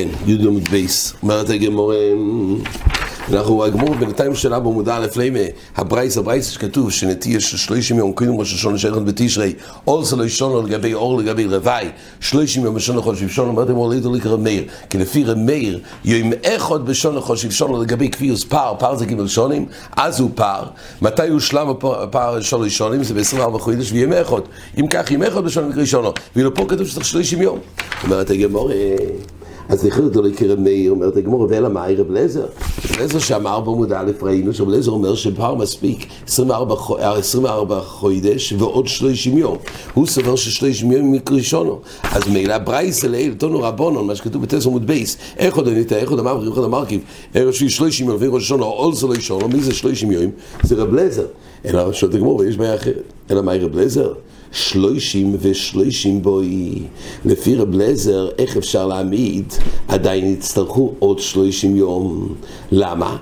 כן, י"ד בייס, אומרת הגמורה, אנחנו, הגמור בינתיים שלה במודע א' לימה, הברייס, הברייס שכתוב שנטייה של שלושים יום קודם ראש השונה שייכת בתשרי, אור זה לא ישונו לגבי אור לגבי רווי, שלושים יום בשונה חושב שונו, אומרת הגמור לידו לקרא מאיר, כי לפי רמאיר, יום אחד בשונה חושב שונו לגבי כפיוס פער, פער זה ג' שונים, אז הוא פער, מתי הוא שלם הפער שלוש שונים, זה ב-24 חודש וימי אחד, אם כך ימי אחד בשונה נקרא שונו, ואילו פה כתוב שצריך שלושים יום, אומרת הגמור, אז זכר אותו לקרב מאיר, אומרת הגמור, ואלא מאי רב לזר. לזר שאמר בעמוד א' ראינו, שרב לזר אומר שפער מספיק 24, 24 חודש ועוד 30 יום. הוא סובר ש-30 יום מקרי שונו. אז מילא ברייס אליל, תונו רבונון, מה שכתוב בטס עמוד בייס, איך עוד אני איך עוד אמר, איך עוד אמר, ערב שביעי 30 יום, וראש שונו, עול זה לא ישונו, מי זה 30 יום? זה רב לזר. אלא שואלת הגמור, יש בעיה אחרת. אלא מאי רב לזר? שלושים ושלושים בוי. לפי רב לזר, איך אפשר להעמיד? עדיין יצטרכו עוד שלושים יום. למה?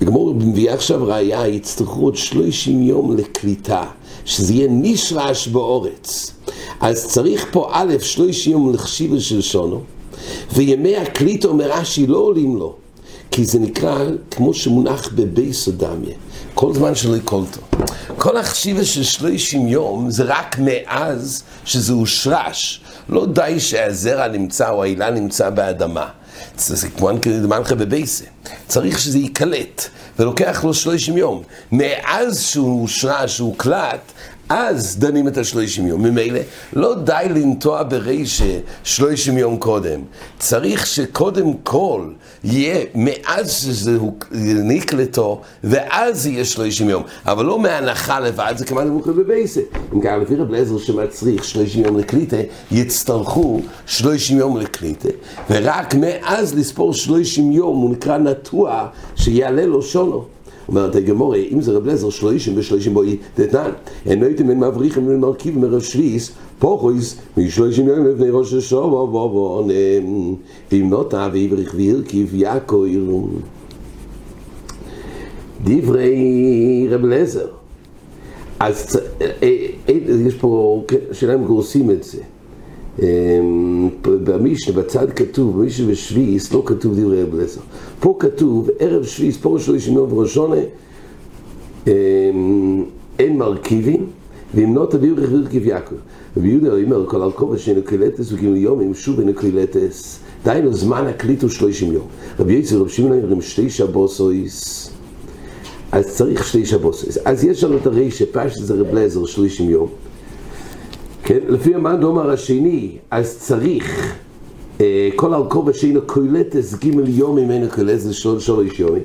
הגמור מביא עכשיו ראייה, יצטרכו עוד שלושים יום לקליטה, שזה יהיה נשרש באורץ. אז צריך פה א', שלושים יום לחשיבה של שונו, וימי הקליטה אומר רש"י לא עולים לו. כי זה נקרא כמו שמונח בבייס אדמיה, כל זמן שלא יקולתו. כל החשיבה של שלושים יום זה רק מאז שזה הושרש. לא די שהזרע נמצא או העילה נמצא באדמה. זה כמו מנחה בבייסה. צריך שזה ייקלט, ולוקח לו שלושים יום. מאז שהוא הושרש, שהוא קלט, אז דנים את השלושים יום. ממילא, לא די לנטוע ברישה שלושים יום קודם. צריך שקודם כל יהיה, מאז שזה נקלטו, ואז יהיה שלושים יום. אבל לא מהנחה לבד, זה כמעט נמוך בבייסה. אם כך, לפי רב לזר שמצריך שלושים יום לקליטה, יצטרכו שלושים יום לקליטה, ורק מאז לספור שלושים יום הוא נקרא נטוע, שיעלה לו שונו. אומרת הגמורה, אם זה רב לזר שלושים ושלושים בואי דתנן, אינו הייתם בין מבריחים ובין מרכיב מרב שביס, פוחויס משלושים יום לפני ראש השבוע ובוא ואם נוטה ויבריך וירכיב יעקו דברי רב לזר. אז יש פה שאלה אם גורסים את זה במשנה, בצד כתוב, במשנה ושביעיס, לא כתוב דברי רב לזר. פה כתוב, ערב שביעיס, פה שלושים יום וראשונה, אין מרכיבים, ואם לא תביאו רכב רכב יעקב. רבי יהודה אומר, כל הרכובה שאינו קלטס וגימל יומים, שוב אינו קלטס. דהיינו, זמן הקליט הוא שלושים יום. רבי יצר, רבי שמעון אומרים, שתי שבוסויס. אז צריך שתי שבוסויס. אז יש לנו את הרי שפש זה רב לזר שלושים יום. כן? לפי המאן דומר השני, אז צריך אה, כל הרכובה שאינו קולטס גימל יומים אינו קולטס שלוש יומים.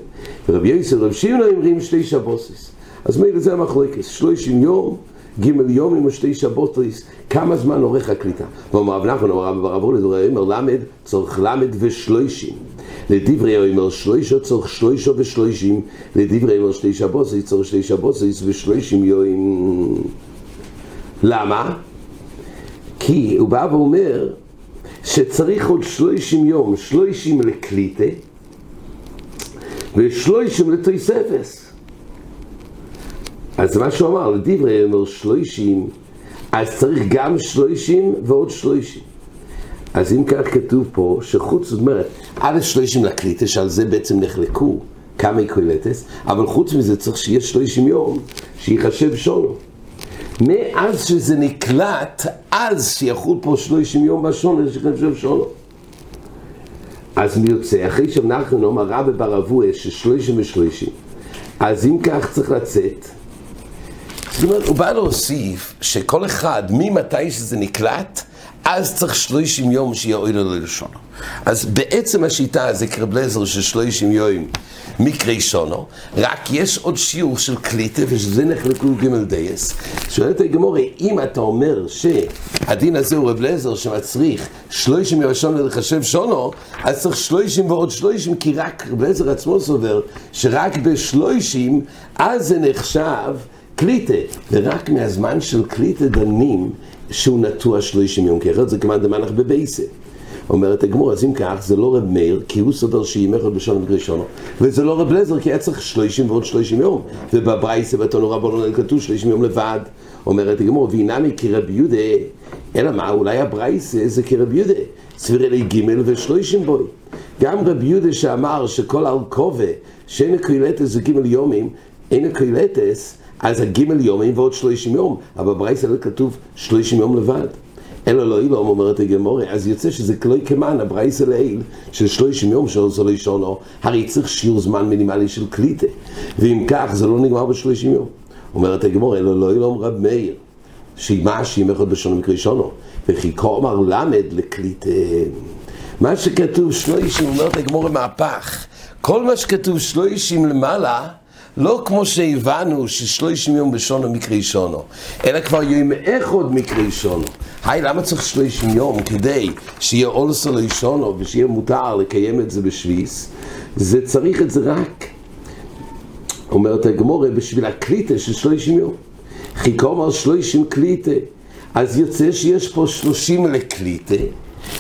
ורבי יוסף, רבי שמעון אומרים שתי שבוסויס. אז מילא זה המחלוקת, שלושים יום, ג' יומים ושתי שבותיס, כמה זמן עורך הקליטה? ואומר רב נחמן, אמר רב ברב דברי אומר למד, צורך למד ושלושים. לדברי אומר שלושה צורך שלושה ושלושים, לדברי אומר שתי שבותיס, צורך שתי שבותיס ושלושים יומים. למה? כי הוא בא ואומר שצריך עוד שלושים יום, שלושים לקליטה ושלושים לתויספס. אז מה שהוא אמר, לדברי אומר שלושים, אז צריך גם שלושים ועוד שלושים. אז אם כך כתוב פה, שחוץ, זאת אומרת, א' שלושים לקליטה, שעל זה בעצם נחלקו כמה קולטס, אבל חוץ מזה צריך שיהיה שלושים יום, שיחשב שונו. מאז שזה נקלט, אז שיחול פה שלושים יום בשונו, שיחשב שונו. אז מי יוצא, אחרי שאנחנו נאמר רבי בר אבוה, ששלושים ושלושים, אז אם כך צריך לצאת, זאת אומרת, הוא בא להוסיף שכל אחד, ממתי שזה נקלט, אז צריך שלושים יום שיהיה אוי לו ללשונו. אז בעצם השיטה זה קרב לזר של שלושים יום מקרי שונו, רק יש עוד שיעור של קליטה, ושזה נחלקו ג' דייס. שואלת הגמורי, אם אתה אומר שהדין הזה הוא רב לזר שמצריך שלושים יום שונו לחשב שונו, אז צריך שלושים ועוד שלושים, כי רק רב לזר עצמו סובר שרק בשלושים, אז זה נחשב קליטה, ורק מהזמן של קליטה דנים שהוא נטוע שלושים יום, כי אחרת זה כמעט דמנח בבייסה. אומרת הגמור, אז אם כך, זה לא רב מאיר, כי הוא סובר שימי אחד בשון ובראשונו, וזה לא רב לזר, כי היה צריך שלושים ועוד שלושים יום, ובברייסה בתונו רבנו כתוב שלושים יום לבד. אומרת הגמור, והנמי כי רב יהודה אלא מה, אולי הברייסה זה כרב יהודה, סבירי לי ג' ושלושים בוי. גם רב יהודה שאמר שכל אלקובה שאין הקהילתס זה ג' יומים, אין הקהילתס, אז הג' יומים ועוד שלושים יום, אבל בברייסה לא כתוב שלושים יום לבד. אלא לא אילום אומרת הגמורה, אז יוצא שזה כלוי כמן, הברייסה לעיל, של שלושים יום זו לישונו, הרי צריך שיעור זמן מינימלי של קליטה, ואם כך זה לא נגמר בשלושים יום. אומרת הגמורה, אלא לא אילום רב מאיר, שימה שימי אחד בשונו מקרי שונו, וכי כומר למד לקליטה. מה שכתוב שלושים, אומרת הגמורה מהפך, כל מה שכתוב שלושים למעלה, לא כמו שהבנו ששלושים יום בשונו מקרי שונו, אלא כבר יום אחד מקרי שונו. היי, למה צריך שלושים יום? כדי שיהיה אולסו לישונו ושיהיה מותר לקיים את זה בשביס, זה צריך את זה רק, אומרת הגמורה, בשביל הקליטה של שלושים יום. חיכו אמר שלושים קליטה, אז יוצא שיש פה שלושים לקליטה,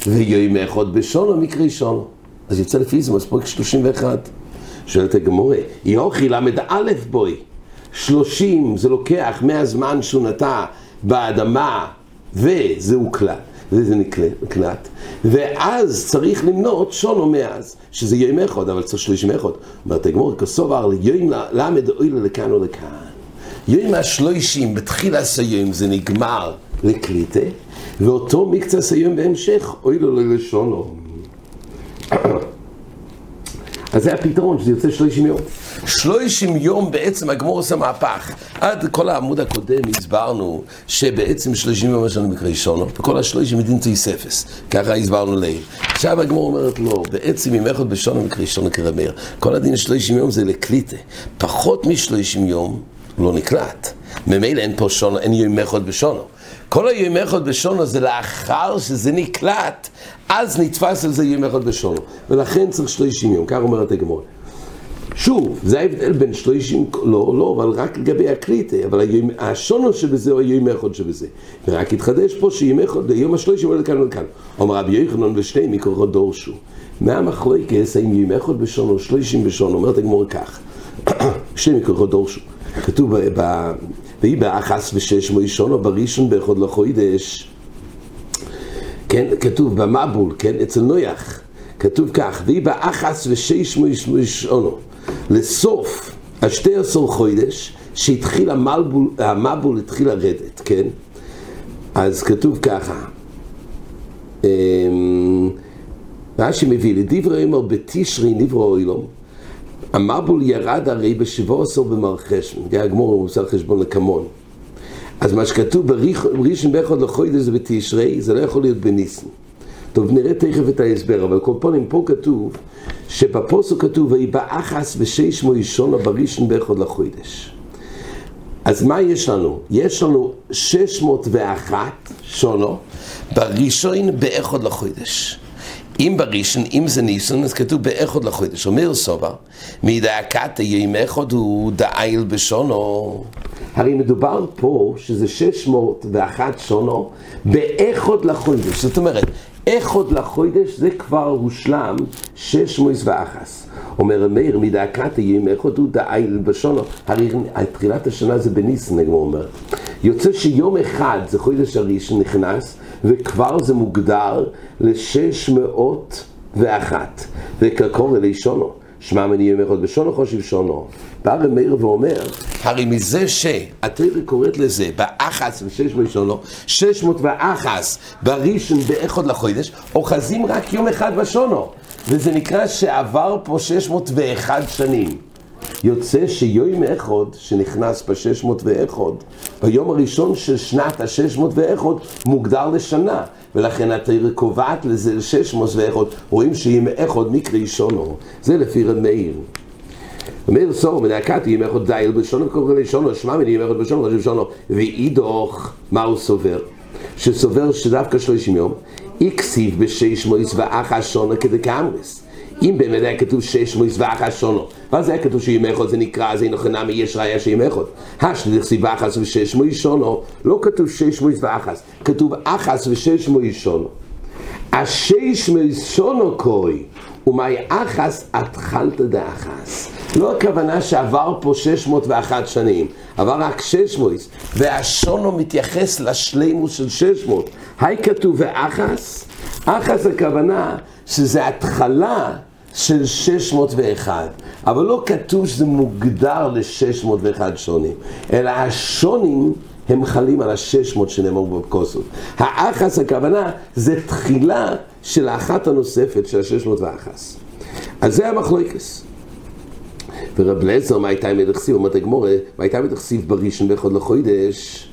ויום אחד בשונו מקרי שונו. אז יוצא לפי זה מספק שלושים ואחד. שואלת הגמורה, יוכי ל"א בוי, שלושים זה לוקח מהזמן שהוא נטע באדמה וזה הוקלט, וזה נקלט, ואז צריך למנות שונו מאז, שזה יום אחד, אבל צריך שלושים אחד. אומרת הגמורה, כסובר ליום למד אוילה לכאן או לכאן. יום השלושים בתחילה סיום זה נגמר לקליטה, ואותו מקצה סיום בהמשך אוילה ללשונו. אז זה הפתרון, שזה יוצא שלושים יום. שלושים יום בעצם הגמור עושה מהפך. עד כל העמוד הקודם הסברנו שבעצם שלושים יום יש לנו מקרי שונו, וכל השלושים מדין תויס אפס. ככה הסברנו לעיל. עכשיו הגמור אומרת לא, בעצם אם אחד בשונו מקרי שונו כרמר. כל הדין שלושים יום זה לקליטה. פחות משלושים יום לא נקלט. ממילא אין פה שונו, אין יום אחד בשונו. כל היום אחד בשונו זה לאחר שזה נקלט, אז נתפס על זה יום אחד בשונו. ולכן צריך שלושים יום, כך אומרת הגמור. שוב, זה ההבדל בין שלושים, לא, לא, אבל רק לגבי הקליטה, אבל היום, השונו שבזה הוא אחד שבזה. ורק התחדש פה שיום אחד, יום השלושים עולה לכאן ולכאן. אומר רבי יוחנן ושני מקורות דורשו. מהמחלוקס, האם אחד בשונו, שלושים בשונו, אומרת הגמור כך. שני מקורות דורשו. כתוב ב... ויהי באחס ושש מוישונו בראשון באחד לחוידש. כן, כתוב במבול, כן, אצל נויח, כתוב כך, ויהי באחס ושש מוישונו, לסוף השתי עשור חוידש, שהתחיל המבול, המבול התחיל לרדת, כן? אז כתוב ככה, אמ, רש"י מביא, לדברי אמר בתשרי נברו אילום, המבול ירד הרי בשבוע עשור במרחשן, זה הגמור הוא עושה חשבון לקמון. אז מה שכתוב בראשון באחד לחוידש זה בתשרי, זה לא יכול להיות בניסן. טוב, נראה תכף את ההסבר, אבל כל פעמים פה כתוב שבפוסו כתוב ויהי באחס ושש מוישונו בראשון באחד לחוידש. אז מה יש לנו? יש לנו 601 שונו בראשון באחד לחוידש. אם בראשון, אם זה ניסון, אז כתוב באחד לחודש. אומר סובה, מדאקת יום אחד הוא דאיל בשונו. הרי מדובר פה שזה 601 שונו באחד לחודש. זאת אומרת, אחד לחודש זה כבר הושלם 601. אומר מאיר, מדאקת יום אחד הוא דאיל בשונו. הרי תחילת השנה זה בניסן, הגמור אומר. יוצא שיום אחד זה חודש הראשון נכנס, וכבר זה מוגדר לשש מאות ואחת. וכקורא לישונו, שמע מני יום אחד בשונו חושב שונו. בא רב מאיר ואומר, הרי מזה שהתרא קוראת לזה באחס ושש מאות שונו, שש מאות ואחס בראשון באחד לחודש, אוחזים רק יום אחד בשונו. וזה נקרא שעבר פה שש מאות ואחד שנים. יוצא שיום אחד שנכנס בשש מאות ואחד, ביום הראשון של שנת השש מאות ואחד מוגדר לשנה, ולכן התרא קובעת לזה לשש מאות ואחד, רואים שיום אחד מקרי שונו, זה לפי רב מאיר. מאיר סור מנהקת יום אחד דייל בשונו קורא לשונו, שמע מני יום אחד בשונו חושב שונו, ואידוך מה הוא סובר? שסובר שדווקא שלושים יום, איקסיב בשש מאות ואחת שונו כדקאמרס. אם באמת היה כתוב שש מויס ואחס שונו, ואז היה כתוב שימי אחד זה נקרא, אז אינו חינמי יש ראיה שימי אחד. השליח סיב אחס ושש מויס שונו, לא כתוב שש מויס ואחס, כתוב אחס ושש מויס שונו. השש מויס שונו קוי, ומאי אחס התחלת דאחס. לא הכוונה שעבר פה 601 שנים, עבר רק 600, והשונו מתייחס לשלימוס של 600. היי כתוב ואחס, אחס הכוונה שזה התחלה של 601, אבל לא כתוב שזה מוגדר ל-601 שונים, אלא השונים הם חלים על ה-600 שנאמרו בכוסות. האחס הכוונה זה תחילה של האחת הנוספת של ה-600 והאחס. אז זה המחלוקס. ורב לזר, מה הייתה עם מדכסיב? אומרת הגמורה, מה הייתה מדכסיב בראשון באחד לחוידש?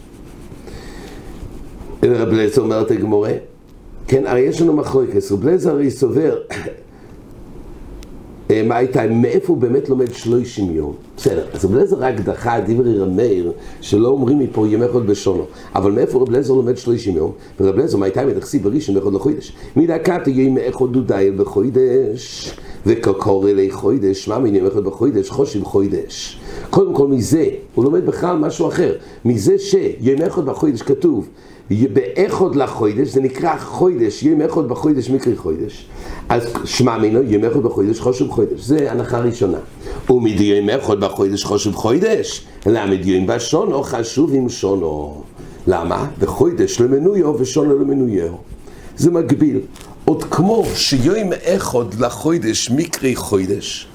רב לזר אומרת הגמורה, כן, הרי יש לנו מחלוקס, רב לזר הרי סובר מה הייתה, מאיפה הוא באמת לומד שלושים יום? בסדר, אז רב לזר רק דחה את דברי רמיר שלא אומרים מפה ימי חוד בשונו אבל מאיפה רב לזר לומד שלושים יום? ורב לזר מה הייתה מדכסיב בראשון באחד לחוידש מדקת ימי אחד דודאי בחוידש וקוקור אלי חוידש, מה מיני אחד בחוידש? חושב חוידש. קודם כל מזה, הוא לומד בכלל משהו אחר. מזה שימי אחד בחוידש כתוב באחוד לחוידש, זה נקרא חוידש, ימי אחד בחוידש מקרי חוידש. אז שמע מינו, ימי אחד בחוידש חושב חוידש. זה הנחה ראשונה. ומדיום אחד בחוידש חושב חוידש. למה דיום בשונו חשוב עם שונו. למה? בחוידש למנויו ושונו למנויו. זה מגביל. עוד כמו שיום אחד לחוידש מקרי חוידש,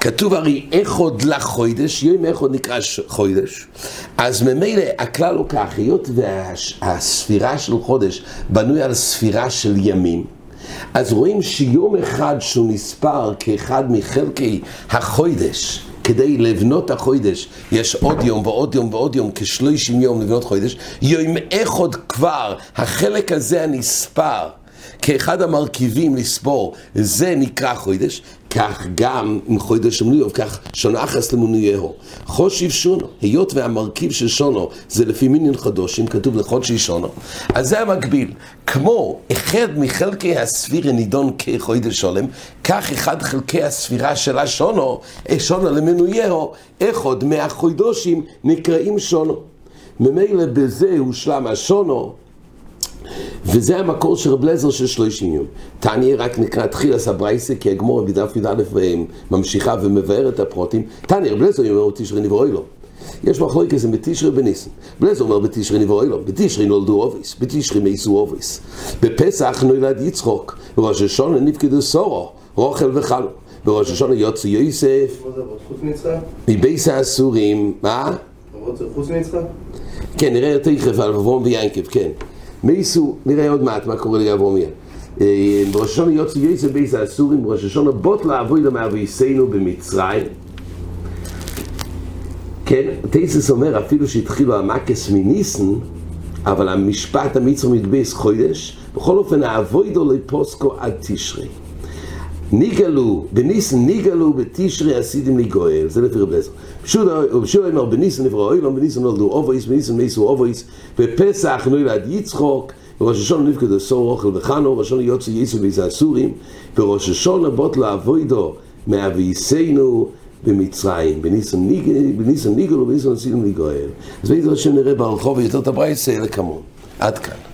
כתוב הרי אחד לחוידש, יום אחד נקרא חוידש, אז ממילא הכלל הוא כך, היות והספירה של חודש בנוי על ספירה של ימים, אז רואים שיום אחד שהוא נספר כאחד מחלקי החוידש, כדי לבנות החוידש, יש עוד יום ועוד יום ועוד יום, כשלושים יום לבנות חוידש, יום אחד כבר, החלק הזה הנספר, כאחד המרכיבים לספור, זה נקרא חוידש, כך גם עם חוידש ומניוב, כך שונו אחס למוניהו. חושיב שונו, היות והמרכיב של שונו זה לפי מיניון חדושים, כתוב לחודשי שונו, אז זה המקביל. כמו אחד מחלקי הספירה נידון כחוידש שולם, כך אחד חלקי הספירה של השונו, שונו למנויהו, אחד מהחוידושים נקראים שונו. ממילא בזה הושלם השונו, וזה המקור של רב לזר של שלושים יום. תניא רק נקרא תחיל עשה ברייסה, כי הגמור בדף י"א ממשיכה ומבאר את הפרוטים. תניא רב לזר אומר תשרי נברואי לו. יש מחלוקת כזה בתשרי בניסן. בלזר אומר בתשרי נברואי לו. בתשרי נולדו אוביס, בתשרי מייסו אוביס. בפסח נולד יצחוק, בראש השונה נפקדו סורו, רוכל וחלו. בראש השונה יוצא יוסף. מבייס האסורים, מה? חוץ מיצחק? כן, נראה יותר יחף על אברום ויינקב, כן. מייסו, נראה עוד מעט מה קורה לאברום יין. בראש השונה יוצא יוסף בייס האסורים, בראש השונה בוט לעבוד מאביסנו במצרים. כן, תייסס אומר אפילו שהתחילו המקס מניסן, אבל המשפט המצרים מתבייס חוידש, בכל אופן האבוידו לפוסקו עד תשרי. ניגלו, בניסן ניגלו בתשרי עשיתם לי גואל, זה לפי רב לזר. פשוט אומר בניסן נברא אוילום, בניסן נולדו אובויס, בניסן מייסו אובויס, בפסח נולד יצחוק, בראש השונה נפקדו סור אוכל וחנו, ראש השונה יוצא יסו ביזה הסורים, בראש השונה בוט לאבוידו מאביסנו במצרים, בניסן ניגלו, בניסן עשיתם לי גואל. אז בעזרת השם נראה ברחוב יותר את הברייס לכמון. עד כאן.